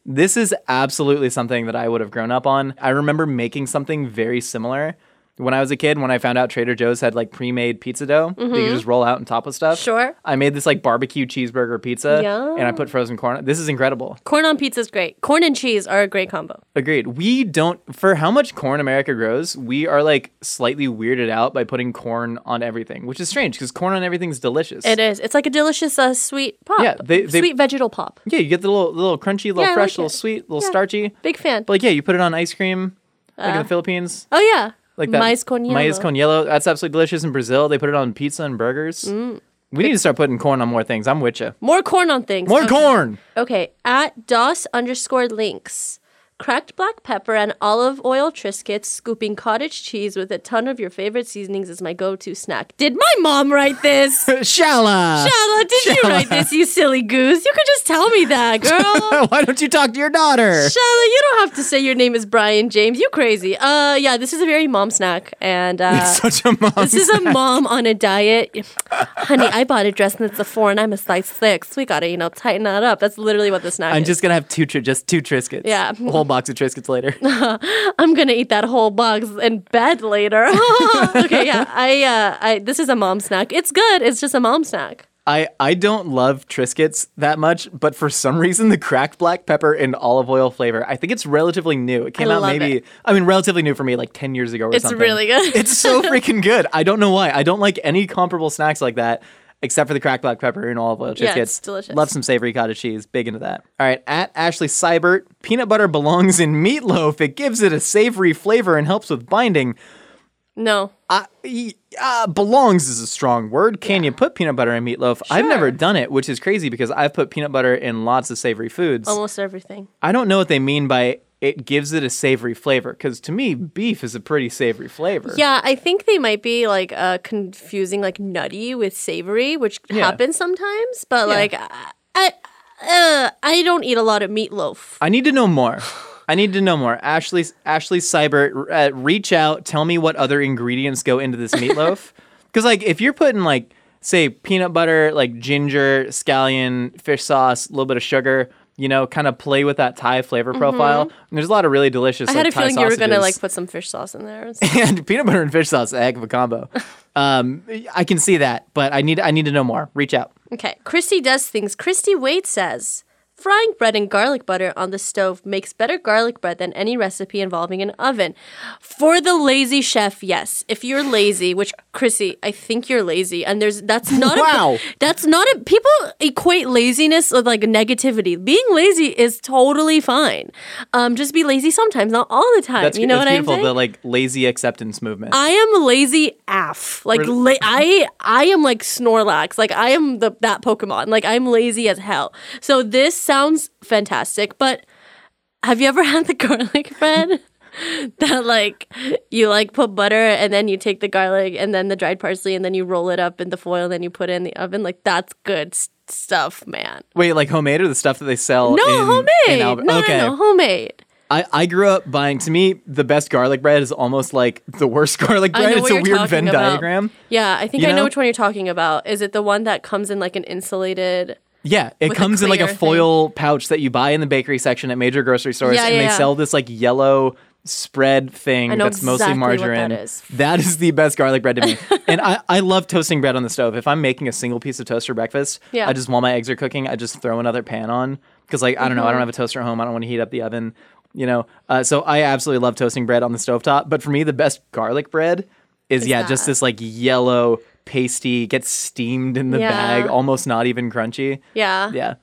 S3: This is absolutely something that I would have grown up on. I remember making something very similar when I was a kid when I found out Trader Joe's had like pre-made pizza dough that you could just roll out and top with stuff.
S4: Mm-hmm. Sure.
S3: I made this like barbecue cheeseburger pizza
S4: Yum.
S3: and I put frozen corn. This is incredible.
S4: Corn on pizza is great. Corn and cheese are a great combo.
S3: Agreed. We don't for how much corn America grows, we are like slightly weirded out by putting corn on everything, which is strange because corn on everything is delicious.
S4: It is. It's like a delicious uh, sweet pop.
S3: Yeah, they- they-
S4: sweet vegetal pop.
S3: yeah, you get the little little crunchy, little
S4: Yeah,
S3: fresh,
S4: like
S3: little
S4: it.
S3: sweet, little
S4: Yeah.
S3: starchy.
S4: Big fan.
S3: But like yeah, you put it on ice cream, like in
S4: Uh,
S3: the Philippines.
S4: oh yeah.
S3: Like that
S4: Mais con hielo.
S3: Maize con hielo. That's absolutely delicious in Brazil. They put it on pizza and burgers.
S4: Mm.
S3: We need to start putting corn on more things. I'm with you.
S4: More corn on things.
S3: More
S4: Okay.
S3: corn.
S4: Okay, at DOS underscore links. Cracked black pepper and olive oil Triscuits, scooping cottage cheese with a ton of your favorite seasonings is my go-to snack. Did my mom write this?
S3: Shala.
S4: Shala, did you write this, you silly goose? You could just tell me that, girl.
S3: Why don't you talk to your daughter?
S4: Shala, you don't have to say your name is Brian James. You crazy. Uh, yeah, this is a very mom snack, and uh,
S3: such a mom.
S4: this is a mom on a diet. Honey, I bought a dress and it's a four, and I'm a size six. We gotta, you know, tighten that up. That's literally what the snack
S3: I'm
S4: is.
S3: just gonna have two, just two Triscuits.
S4: Yeah.
S3: whole box of Triscuits later.
S4: I'm gonna eat that whole box in bed later. okay, yeah, I, uh, I, this is a mom snack. It's good. It's just a mom snack.
S3: I I don't love Triscuits that much, but for some reason the cracked black pepper and olive oil flavor, I think it's relatively new. It came
S4: I
S3: out maybe,
S4: it.
S3: I mean, relatively new for me, like ten years ago or
S4: It's
S3: something.
S4: It's really good.
S3: it's so freaking good. I don't know why. I don't like any comparable snacks like that. Except for the cracked black pepper and olive oil.
S4: Yeah, it's delicious.
S3: Love some savory cottage cheese. Big into that. All right, at Ashley Seibert, peanut butter belongs in meatloaf. It gives it a savory flavor and helps with binding.
S4: No,
S3: Uh, uh, belongs is a strong word. Can you put peanut butter in meatloaf? I've never done it, which is crazy because I've put peanut butter in lots of savory foods.
S4: almost everything.
S3: I don't know what they mean by it gives it a savory flavor because to me, beef is a pretty savory flavor.
S4: Yeah, I think they might be like uh, confusing like nutty with savory, which
S3: Yeah.
S4: happens sometimes. But
S3: Yeah.
S4: like, I, I, uh, I don't eat a lot of meatloaf.
S3: I need to know more. I need to know more. Ashley Ashley Seibert, uh, reach out. Tell me what other ingredients go into this meatloaf. Because like if you're putting like say peanut butter, like ginger, scallion, fish sauce, a little bit of sugar, you know, kind of play with that Thai flavor profile. And there's a lot of really delicious.
S4: Mm-hmm. I had
S3: like,
S4: a
S3: Thai
S4: feeling you were gonna like put some fish sauce in there.
S3: and peanut butter and fish sauce, a heck of a combo. um, I can see that, but I need I need to know more. Reach out.
S4: Okay, Christy does things. Christy Wade says. Frying bread in garlic butter on the stove makes better garlic bread than any recipe involving an oven. For the lazy chef, yes. If you're lazy, which Chrissy, I think you're lazy, and there's that's not
S3: Wow.
S4: a that's not a people equate laziness with like negativity. Being lazy is totally fine. Um, just be lazy sometimes, not all the time.
S3: That's
S4: you know
S3: that's
S4: what I'm
S3: beautiful.
S4: saying?
S3: The like lazy acceptance movement.
S4: I am lazy af. Like la- I I am like Snorlax. Like I am the that Pokemon. Like I'm lazy as hell. So this sounds fantastic, but have you ever had the garlic bread? that like you like put butter and then you take the garlic and then the dried parsley and then you roll it up in the foil and then you put it in the oven like that's good s- stuff, man.
S3: Wait, like homemade or the stuff that they sell?
S4: No,
S3: in,
S4: homemade.
S3: in Alba-
S4: no,
S3: okay.
S4: no, no, homemade.
S3: I, I grew up buying. To me, the best garlic bread is almost like the worst garlic bread. It's a weird Venn
S4: about.
S3: diagram.
S4: Yeah, I think
S3: You
S4: I know
S3: know?
S4: which one you're talking about. Is it the one that comes in like an insulated?
S3: Yeah, it
S4: With
S3: comes in like a
S4: clear thing.
S3: foil pouch that you buy in the bakery section at major grocery stores,
S4: Yeah,
S3: and
S4: yeah,
S3: they sell this like yellow spread thing that's mostly
S4: exactly that
S3: margarine.
S4: is.
S3: That is the best garlic bread to me. and I, I love toasting bread on the stove. If I'm making a single piece of toast for breakfast,
S4: Yeah.
S3: I just while my eggs are cooking, I just throw another pan on because like I don't know,
S4: Mm-hmm.
S3: I don't have a toaster at home. I don't want to heat up the oven, you know. Uh, so I absolutely love toasting bread on the stovetop. But for me, the best garlic bread is, yeah, just this like yellow pasty gets steamed in the
S4: Yeah.
S3: bag, almost not even crunchy.
S4: Yeah.
S3: Yeah.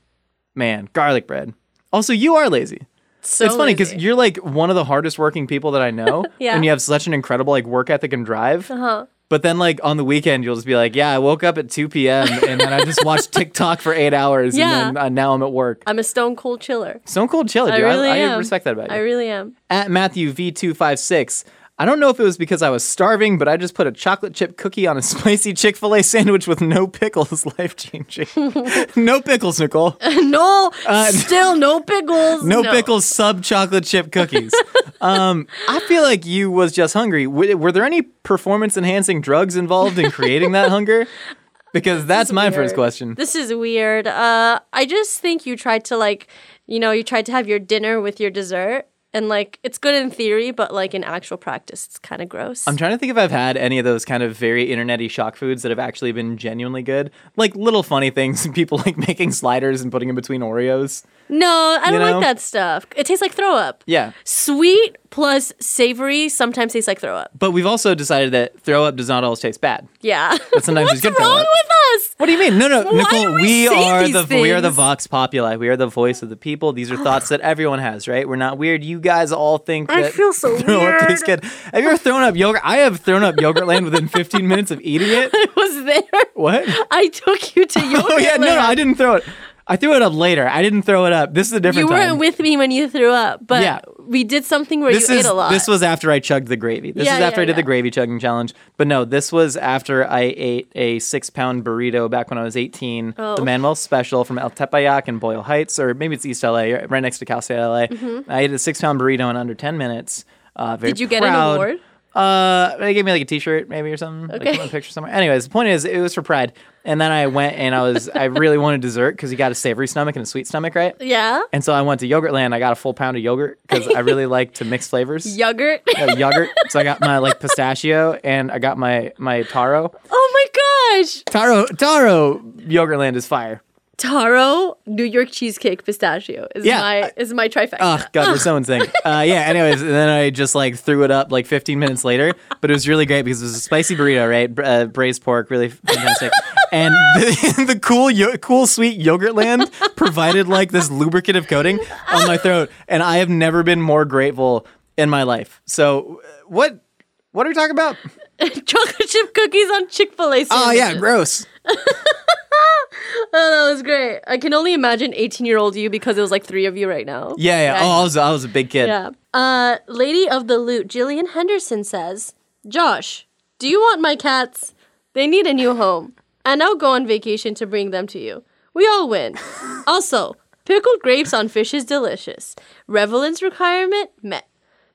S3: Man, garlic bread. Also, you are lazy.
S4: So
S3: it's funny because you're like one of the hardest working people that I know.
S4: Yeah.
S3: And you have such an incredible like work ethic and drive.
S4: Uh-huh.
S3: But then like on the weekend, you'll just be like, yeah, I woke up at 2 p.m. and then I just watched TikTok for eight hours
S4: Yeah.
S3: and then uh, now I'm at work.
S4: I'm a stone cold chiller.
S3: Stone cold chiller,
S4: I
S3: dude.
S4: really
S3: I,
S4: am.
S3: respect that about you.
S4: I really am.
S3: at Matthew V256. I don't know if it was because I was starving, but I just put a chocolate chip cookie on a spicy Chick fil A sandwich with no pickles. Life changing. no pickles, Nicole.
S4: no, still no pickles.
S3: Uh, No, pickles, sub chocolate chip cookies. um, I feel like you was just hungry. W- were there any performance enhancing drugs involved in creating that hunger? Because that's my first question.
S4: This is weird. Uh, I just think you tried to like, you know, you tried to have your dinner with your dessert, and like it's good in theory, but like in actual practice, it's kind of gross.
S3: I'm trying to think if I've had any of those kind of very internety shock foods that have actually been genuinely good. Like little funny things, people like making sliders and putting in between Oreos.
S4: no, I don't
S3: You know?
S4: like that stuff. It tastes like throw up.
S3: Yeah.
S4: Sweet plus savory sometimes tastes like throw up.
S3: But we've also decided that throw up does not always taste bad.
S4: Yeah.
S3: But sometimes
S4: What's
S3: it's good throw
S4: wrong with us?
S3: What do you mean? No, no,
S4: Why
S3: Nicole.
S4: do we
S3: We, are
S4: these
S3: the we are the vox populi. We are the voice of the people. These are thoughts that everyone has, right? We're not weird. You guys all think
S4: I
S3: that
S4: feel so
S3: throw up
S4: weird.
S3: tastes good. Have you ever thrown up yogurt? I have thrown up Yogurtland within 15 minutes of eating it.
S4: I was there.
S3: What?
S4: I took you to your.
S3: Oh yeah, no, no, I didn't throw it. I threw it up later. I didn't throw it up. This is a different
S4: You weren't
S3: time.
S4: with me when you threw up, but
S3: Yeah.
S4: we did something where
S3: this
S4: you
S3: is
S4: ate a lot.
S3: this was after I chugged the gravy. This
S4: Yeah,
S3: is after
S4: yeah,
S3: I did the gravy chugging challenge. But no, this was after I ate a six pound burrito back when I was 18.
S4: Oh.
S3: The Manuel Special from El Tepeyac in Boyle Heights, or maybe it's East LA, right next to Cal State LA. I ate a six pound burrito in under 10 minutes. Uh, very
S4: Mm-hmm. Did you get an
S3: proud.
S4: award?
S3: Uh, they gave me like a T-shirt, maybe or something. Like
S4: Okay.
S3: a picture somewhere. Anyways, the point is, it was for Pride, and then I went and I was I really wanted dessert because you got a savory stomach and a sweet stomach, right?
S4: Yeah.
S3: And so I went to Yogurtland. I got a full pound of yogurt because I really like to mix flavors.
S4: Yogurt.
S3: Uh, yogurt. So I got my like pistachio and I got my my taro.
S4: oh my gosh.
S3: Taro Taro Yogurtland is fire.
S4: Taro New York cheesecake pistachio is
S3: Yeah.
S4: my is my trifecta.
S3: Oh god, we're so insane. Uh, yeah. Anyways, and then I just like threw it up like 15 minutes later, but it was really great because it was a spicy burrito, right? Br- Uh, braised pork, really fantastic. and the, the cool, yo- cool, sweet yogurt land provided like this lubricative coating on my throat, and I have never been more grateful in my life. So, uh, what? What are we talking about?
S4: Chocolate chip cookies on Chick Fil A.
S3: Oh yeah, gross.
S4: Oh, that was great. I can only imagine 18 year old you because it was like three of you right now.
S3: Yeah, yeah. Oh, I was, I was a big kid.
S4: Yeah. Uh, Lady of the Loot, Jillian Henderson says, Josh, do you want my cats? They need a new home. And I'll go on vacation to bring them to you. We all win. also, pickled grapes on fish is delicious. Revelance requirement met.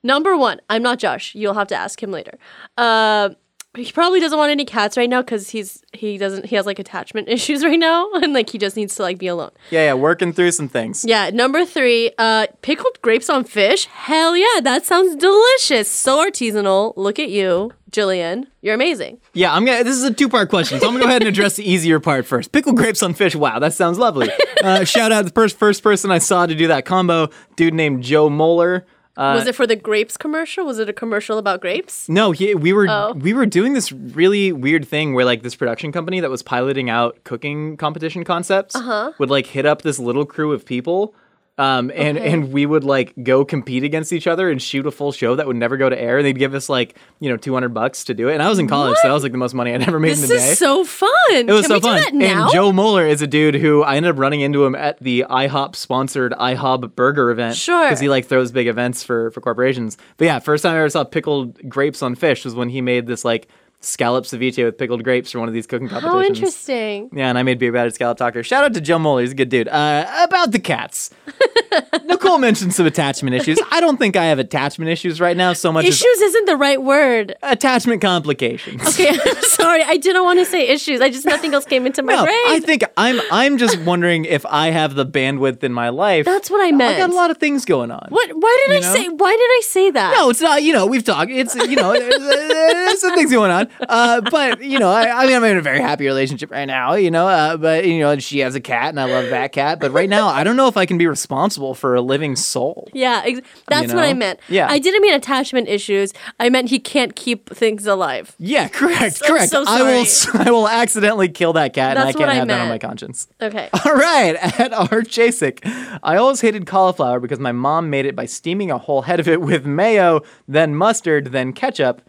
S4: Number one, I'm not Josh. You'll have to ask him later. Uh, he probably doesn't want any cats right now because he's he doesn't he has like attachment issues right now and like he just needs to like be alone.
S3: Yeah, yeah. Working through some things.
S4: Yeah, number three, uh, pickled grapes on fish. Hell yeah, that sounds delicious. So artisanal. Look at you, Jillian. You're amazing.
S3: Yeah, I'm gonna. This is a two part question, so I'm gonna go ahead and address the easier part first. Pickled grapes on fish. Wow, that sounds lovely. Uh, shout out to the first first person I saw to do that combo, dude named Joe Moeller. Uh,
S4: Was it for the grapes commercial? Was it a commercial about grapes?
S3: no, he, we were
S4: Oh.
S3: we were doing this really weird thing where like this production company that was piloting out cooking competition concepts
S4: Uh-huh.
S3: would like hit up this little crew of people. Um, and,
S4: Okay.
S3: and we would like go compete against each other and shoot a full show that would never go to air. And they'd give us like, you know, 200 bucks to do it. And I was in college, so that was like the most money I'd ever made
S4: This
S3: in a day.
S4: is so fun.
S3: It was
S4: Can
S3: so fun.
S4: do that now?
S3: And Joe Moeller is a dude who I ended up running into him at the IHOP sponsored IHOP burger event.
S4: Sure.
S3: Because he like throws big events for for corporations. But yeah, first time I ever saw pickled grapes on fish was when he made this like scallop ceviche with pickled grapes for one of these cooking
S4: How
S3: competitions.
S4: interesting.
S3: Yeah, and I made beer it. Scallop Doctor. Shout out to Joe Moeller. He's a good dude. Uh, about the cats. Nicole mentioned some attachment issues. I don't think I have attachment issues right now so much
S4: Issues isn't the right word.
S3: attachment complications.
S4: Okay, I'm sorry. I didn't want to say issues. I just nothing else came into my
S3: No,
S4: brain.
S3: I think I'm I'm just wondering if I have the bandwidth in my life.
S4: That's what I meant.
S3: I got a lot of things going on.
S4: What? Why did I
S3: know?
S4: say? Why did I say that?
S3: No, it's not. You know, we've talked. It's you know, there's, there's some things going on. Uh, but you know, I, I mean, I'm in a very happy relationship right now. You know, uh, but you know, she has a cat, and I love that cat. But right now, I don't know if I can be responsible for a living soul.
S4: Yeah, ex- that's what I meant.
S3: Yeah.
S4: I didn't mean attachment issues. I meant he can't keep things alive.
S3: Yeah, correct,
S4: I'm
S3: correct.
S4: so
S3: I will. I will accidentally kill that cat, and I can't
S4: I
S3: have that on my conscience.
S4: Okay.
S3: All right, at R. Chasick. I always hated cauliflower because my mom made it by steaming a whole head of it with mayo, then mustard, then ketchup,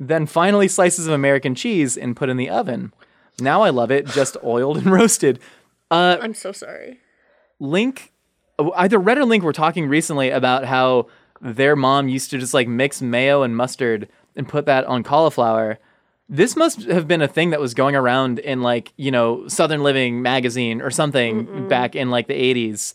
S3: then finally slices of American cheese and put in the oven. Now I love it just oiled and roasted.
S4: Uh, I'm so sorry.
S3: Link, either Rhett or Link were talking recently about how their mom used to just like mix mayo and mustard and put that on cauliflower. This must have been a thing that was going around in like, you know, Southern Living magazine or something back in like the 80s.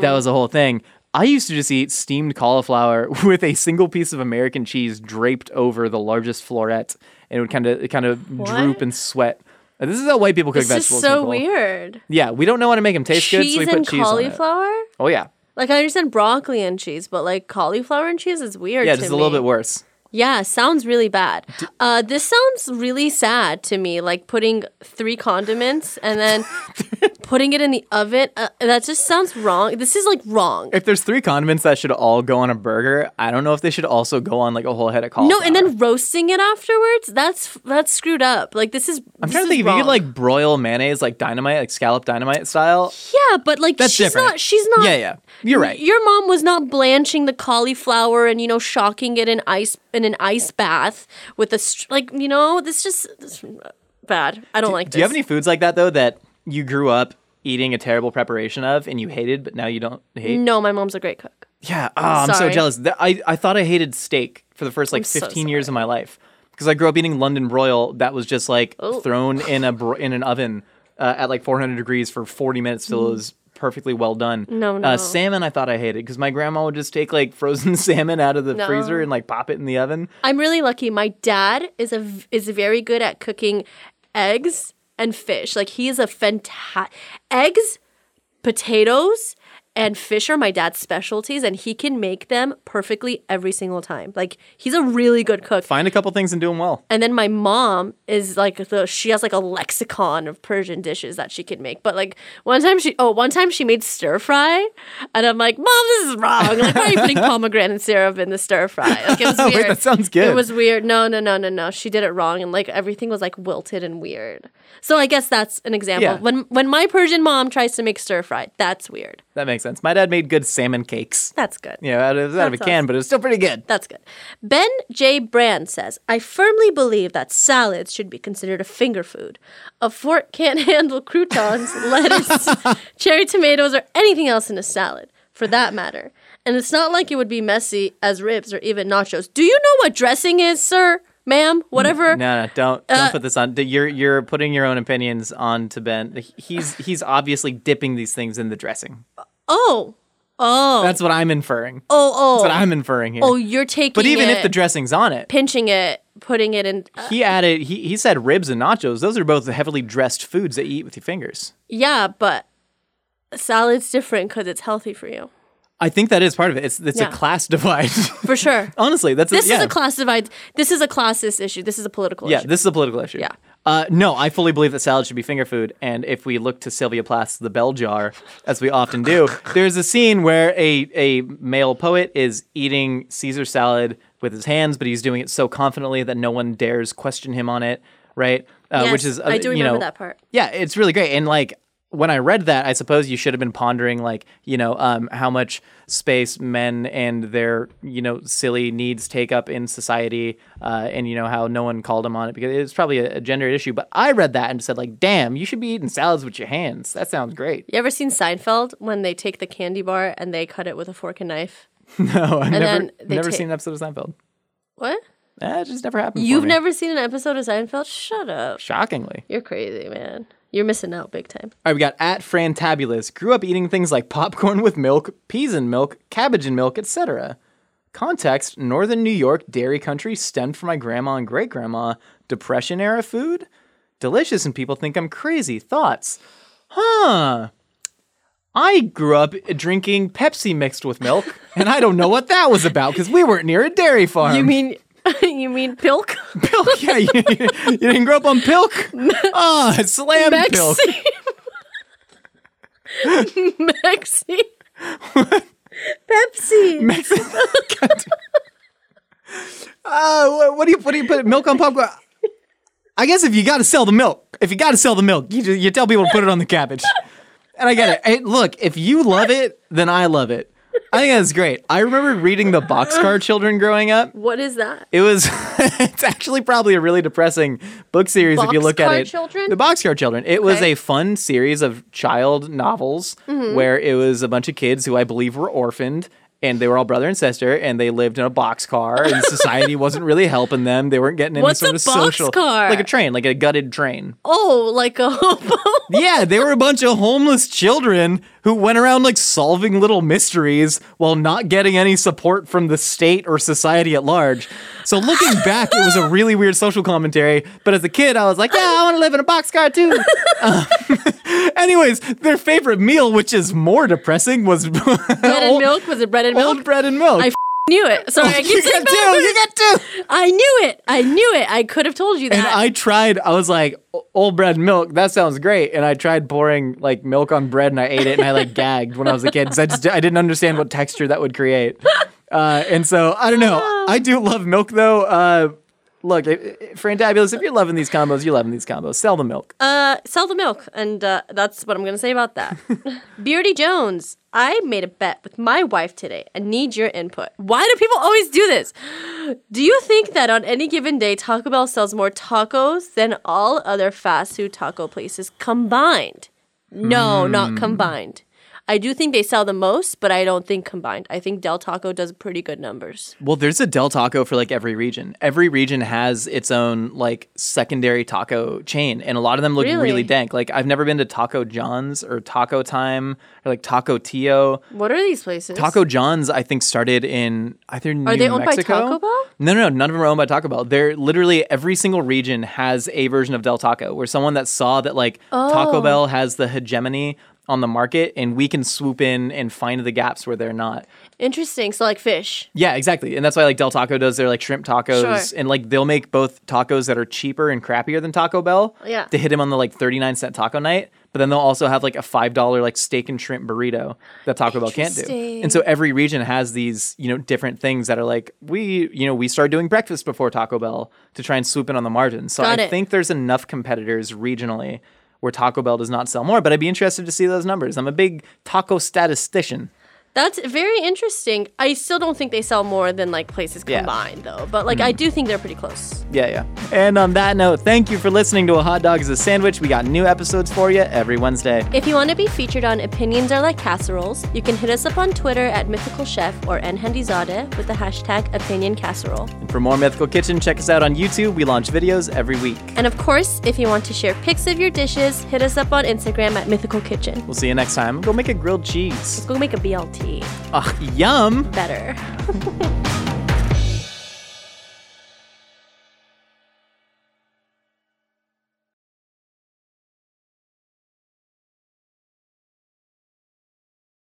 S3: That was a whole thing. I used to just eat steamed cauliflower with a single piece of American cheese draped over the largest floret and it would kind of kind of droop and sweat. Uh, This is how white people cook
S4: This is
S3: vegetables.
S4: so
S3: Nicole.
S4: weird.
S3: Yeah, we don't know how to make them taste good,
S4: cheese
S3: so we
S4: and
S3: put cheese on it.
S4: cauliflower?
S3: Oh yeah,
S4: Like I understand broccoli and cheese, but like cauliflower and cheese is weird.
S3: yeah, just a little bit worse.
S4: Yeah, sounds really bad. Uh, this sounds really sad to me. Like putting three condiments and then putting it in the oven. Uh, that just sounds wrong. This is like wrong.
S3: If there's three condiments that should all go on a burger, I don't know if they should also go on like a whole head of cauliflower.
S4: No, and then roasting it afterwards. That's that's screwed up. Like this is.
S3: I'm trying to think if you could like broil mayonnaise like dynamite, like scallop dynamite style.
S4: Yeah, but like
S3: That's
S4: she's
S3: different.
S4: not. She's not.
S3: Yeah, yeah, you're right.
S4: Your mom was not blanching the cauliflower and you know shocking it in ice in an ice bath with a str- like you know this just this, bad. I don't like this.
S3: Do you have any foods like that though that you grew up eating a terrible preparation of and you hated, but now you don't hate?
S4: No, my mom's a great cook.
S3: Yeah, oh, I'm so
S4: Sorry.
S3: jealous. Th- I, I thought I hated steak for the first like
S4: I'm so
S3: 15 years of my life because I grew up eating London broil that was just like thrown in a bro- in an oven uh, at like 400 degrees for 40 minutes till it was perfectly well done.
S4: No, no.
S3: Uh, salmon I thought I hated because my grandma would just take like frozen salmon out of the
S4: No.
S3: freezer and like pop it in the oven.
S4: I'm really lucky. My dad is a is very good at cooking eggs and fish. Like he is a fantastic eggs, potatoes, and fish are my dad's specialties, and he can make them perfectly every single time. Like he's a really good cook.
S3: Find a couple things and do them well.
S4: And then my mom is like the she has like a lexicon of Persian dishes that she can make. But like one time she oh one time she made stir fry, and I'm like, Mom, this is wrong. Like why are you putting pomegranate syrup in the stir fry? Like it was
S3: Wait,
S4: weird.
S3: that sounds good.
S4: It was weird. No, no, no, no, no. She did it wrong, and like everything was like wilted and weird. So I guess that's an example.
S3: Yeah.
S4: When when my Persian mom tries to make stir fry, that's weird.
S3: That makes sense. My dad made good salmon cakes.
S4: That's good.
S3: Know, out of, out of a can,
S4: awesome.
S3: but it was still pretty good.
S4: That's good. Ben J. Brand says, I firmly believe that salads should be considered a finger food. A fork can't handle croutons, lettuce, cherry tomatoes, or anything else in a salad, for that matter. And it's not like it would be messy as ribs or even nachos. Do you know what dressing is, sir? Ma'am? Whatever?
S3: No, no, don't don't
S4: Uh,
S3: put this on. You're you're putting your own opinions on to Ben. He's he's obviously dipping these things in the dressing.
S4: Oh. Oh.
S3: That's what I'm inferring.
S4: oh, oh.
S3: That's what I'm inferring here.
S4: oh, you're taking
S3: but even
S4: it,
S3: if the dressing's on it,
S4: pinching it, putting it in. uh,
S3: he added he, he said ribs and nachos. Those are both the heavily dressed foods that you eat with your fingers.
S4: yeah, but salad's different because it's healthy for you.
S3: I think that is part of it. It's it's
S4: Yeah.
S3: a class divide.
S4: For sure.
S3: Honestly, that's
S4: This
S3: a, yeah.
S4: is a class divide. This is a classist issue. This is a political
S3: Yeah,
S4: issue.
S3: this is a political issue.
S4: Yeah.
S3: Uh, no, I fully believe that salad should be finger food. And if we look to Sylvia Plath's The Bell Jar, as we often do, there's a scene where a, a male poet is eating Caesar salad with his hands, but he's doing it so confidently that no one dares question him on it, right? Uh,
S4: Yes,
S3: which is, uh,
S4: I do
S3: you
S4: remember
S3: know,
S4: that part.
S3: Yeah, it's really great. And like when I read that, I suppose you should have been pondering like, you know, um, how much space men and their, you know, silly needs take up in society, uh, and you know how no one called him on it because it's probably a, a gender issue. But I read that and said like, damn, you should be eating salads with your hands. That sounds great.
S4: You ever seen Seinfeld when they take the candy bar and they cut it with a fork and knife?
S3: No, I've never,
S4: then they
S3: never
S4: ta-
S3: seen an episode of Seinfeld.
S4: What?
S3: That just never happened.
S4: You've never seen an episode of Seinfeld? Shut up.
S3: Shockingly.
S4: You're crazy, man. You're missing out big time.
S3: All right, we got at Frantabulous. Grew up eating things like popcorn with milk, peas and milk, cabbage and milk, etc. Context: Northern New York dairy country stemmed from my grandma and great grandma. Depression era food, delicious, and people think I'm crazy. Thoughts? Huh. I grew up drinking Pepsi mixed with milk, and I don't know what that was about because we weren't near a dairy farm.
S4: You mean you mean pilk?
S3: pilk? Yeah, you, you didn't grow up on pilk. Oh, slam pilk.
S4: Maxi. Maxi. Pepsi.
S3: Uh, what, what do you what do you put milk on popcorn? I guess if you got to sell the milk, if you got to sell the milk, you you tell people to put it on the cabbage. And I get it. Hey, look, if you love it, then I love it. I think that's great. I remember reading the Boxcar Children growing up.
S4: What is that?
S3: It was it's actually probably a really depressing book series if you look at
S4: Boxcar
S3: it.
S4: Children?
S3: The Boxcar Children. It was a fun series of child novels
S4: Mm-hmm.
S3: where it was a bunch of kids who I believe were orphaned and they were all brother and sister and they lived in a box car, and society wasn't really helping them. They weren't getting any
S4: What's
S3: sort
S4: a
S3: of social
S4: boxcar?
S3: like a train, like a gutted train.
S4: Oh, like a hobo.
S3: Yeah, they were a bunch of homeless children who went around like solving little mysteries while not getting any support from the state or society at large. So looking back, it was a really weird social commentary. But as a kid, I was like, yeah, I want to live in a box car too. Um, anyways, their favorite meal, which is more depressing, was
S4: bread and
S3: old,
S4: milk? Was it bread and milk?
S3: old bread and milk.
S4: I f- knew it. Sorry, I
S3: you
S4: saying
S3: got two. You got two.
S4: I knew it. I knew it. I could have told you that.
S3: And I tried, I was like, "O- old bread and milk, that sounds great. And I tried pouring like milk on bread and I ate it and I like gagged when I was a kid because I just I didn't understand what texture that would create. Uh, and so I don't know. I do love milk though. Uh, look, if, if, Fantabulous, if you're loving these combos, you're loving these combos. Sell the milk.
S4: Uh, sell the milk, and uh, that's what I'm gonna say about that. Beardy Jones, I made a bet with my wife today. I need your input. Why do people always do this? Do you think that on any given day, Taco Bell sells more tacos than all other fast food taco places combined? No, not combined. I do think they sell the most, but I don't think combined. I think Del Taco does pretty good numbers.
S3: Well, there's a Del Taco for like every region. Every region has its own like secondary taco chain, and a lot of them look really,
S4: Really?
S3: dank. Like I've never been to Taco John's or Taco Time or like Taco Tio.
S4: What are these places?
S3: Taco John's, I think, started in either New Mexico.
S4: Are they owned by
S3: Mexico.
S4: Taco Bell?
S3: No, no, no, none of them are owned by Taco Bell. They're literally every single region has a version of Del Taco, where someone that saw that like Taco
S4: Oh.
S3: Bell has the hegemony on the market, and we can swoop in and find the gaps where they're not.
S4: Interesting. So like fish.
S3: Yeah, exactly, and that's why like Del Taco does their like shrimp tacos,
S4: Sure.
S3: and like they'll make both tacos that are cheaper and crappier than Taco Bell.
S4: Yeah.
S3: To hit him on the like thirty nine cent taco night, but then they'll also have like a five dollar like steak and shrimp burrito that Taco Bell can't do. And so every region has these you know different things that are like we you know we started doing breakfast before Taco Bell to try and swoop in on the margins. So
S4: Got
S3: I
S4: it.
S3: think there's enough competitors regionally. Where Taco Bell does not sell more, but I'd be interested to see those numbers. I'm a big taco statistician.
S4: That's very interesting. I still don't think they sell more than like places
S3: Yeah.
S4: combined though. But like I mm. do think they're pretty close.
S3: Yeah, yeah. And on that note, thank you for listening to A Hot Dog is a Sandwich. We got new episodes for you every Wednesday.
S4: If you want to be featured on Opinions Are Like Casseroles, you can hit us up on Twitter at Mythical Chef or Nhandizade with the hashtag Opinion Casserole.
S3: And for more Mythical Kitchen, check us out on YouTube. We launch videos every week.
S4: And of course, if you want to share pics of your dishes, hit us up on Instagram at Mythical Kitchen.
S3: We'll see you next time. Go make a grilled cheese.
S4: Go make a BLT
S3: Ugh, yum!
S4: better.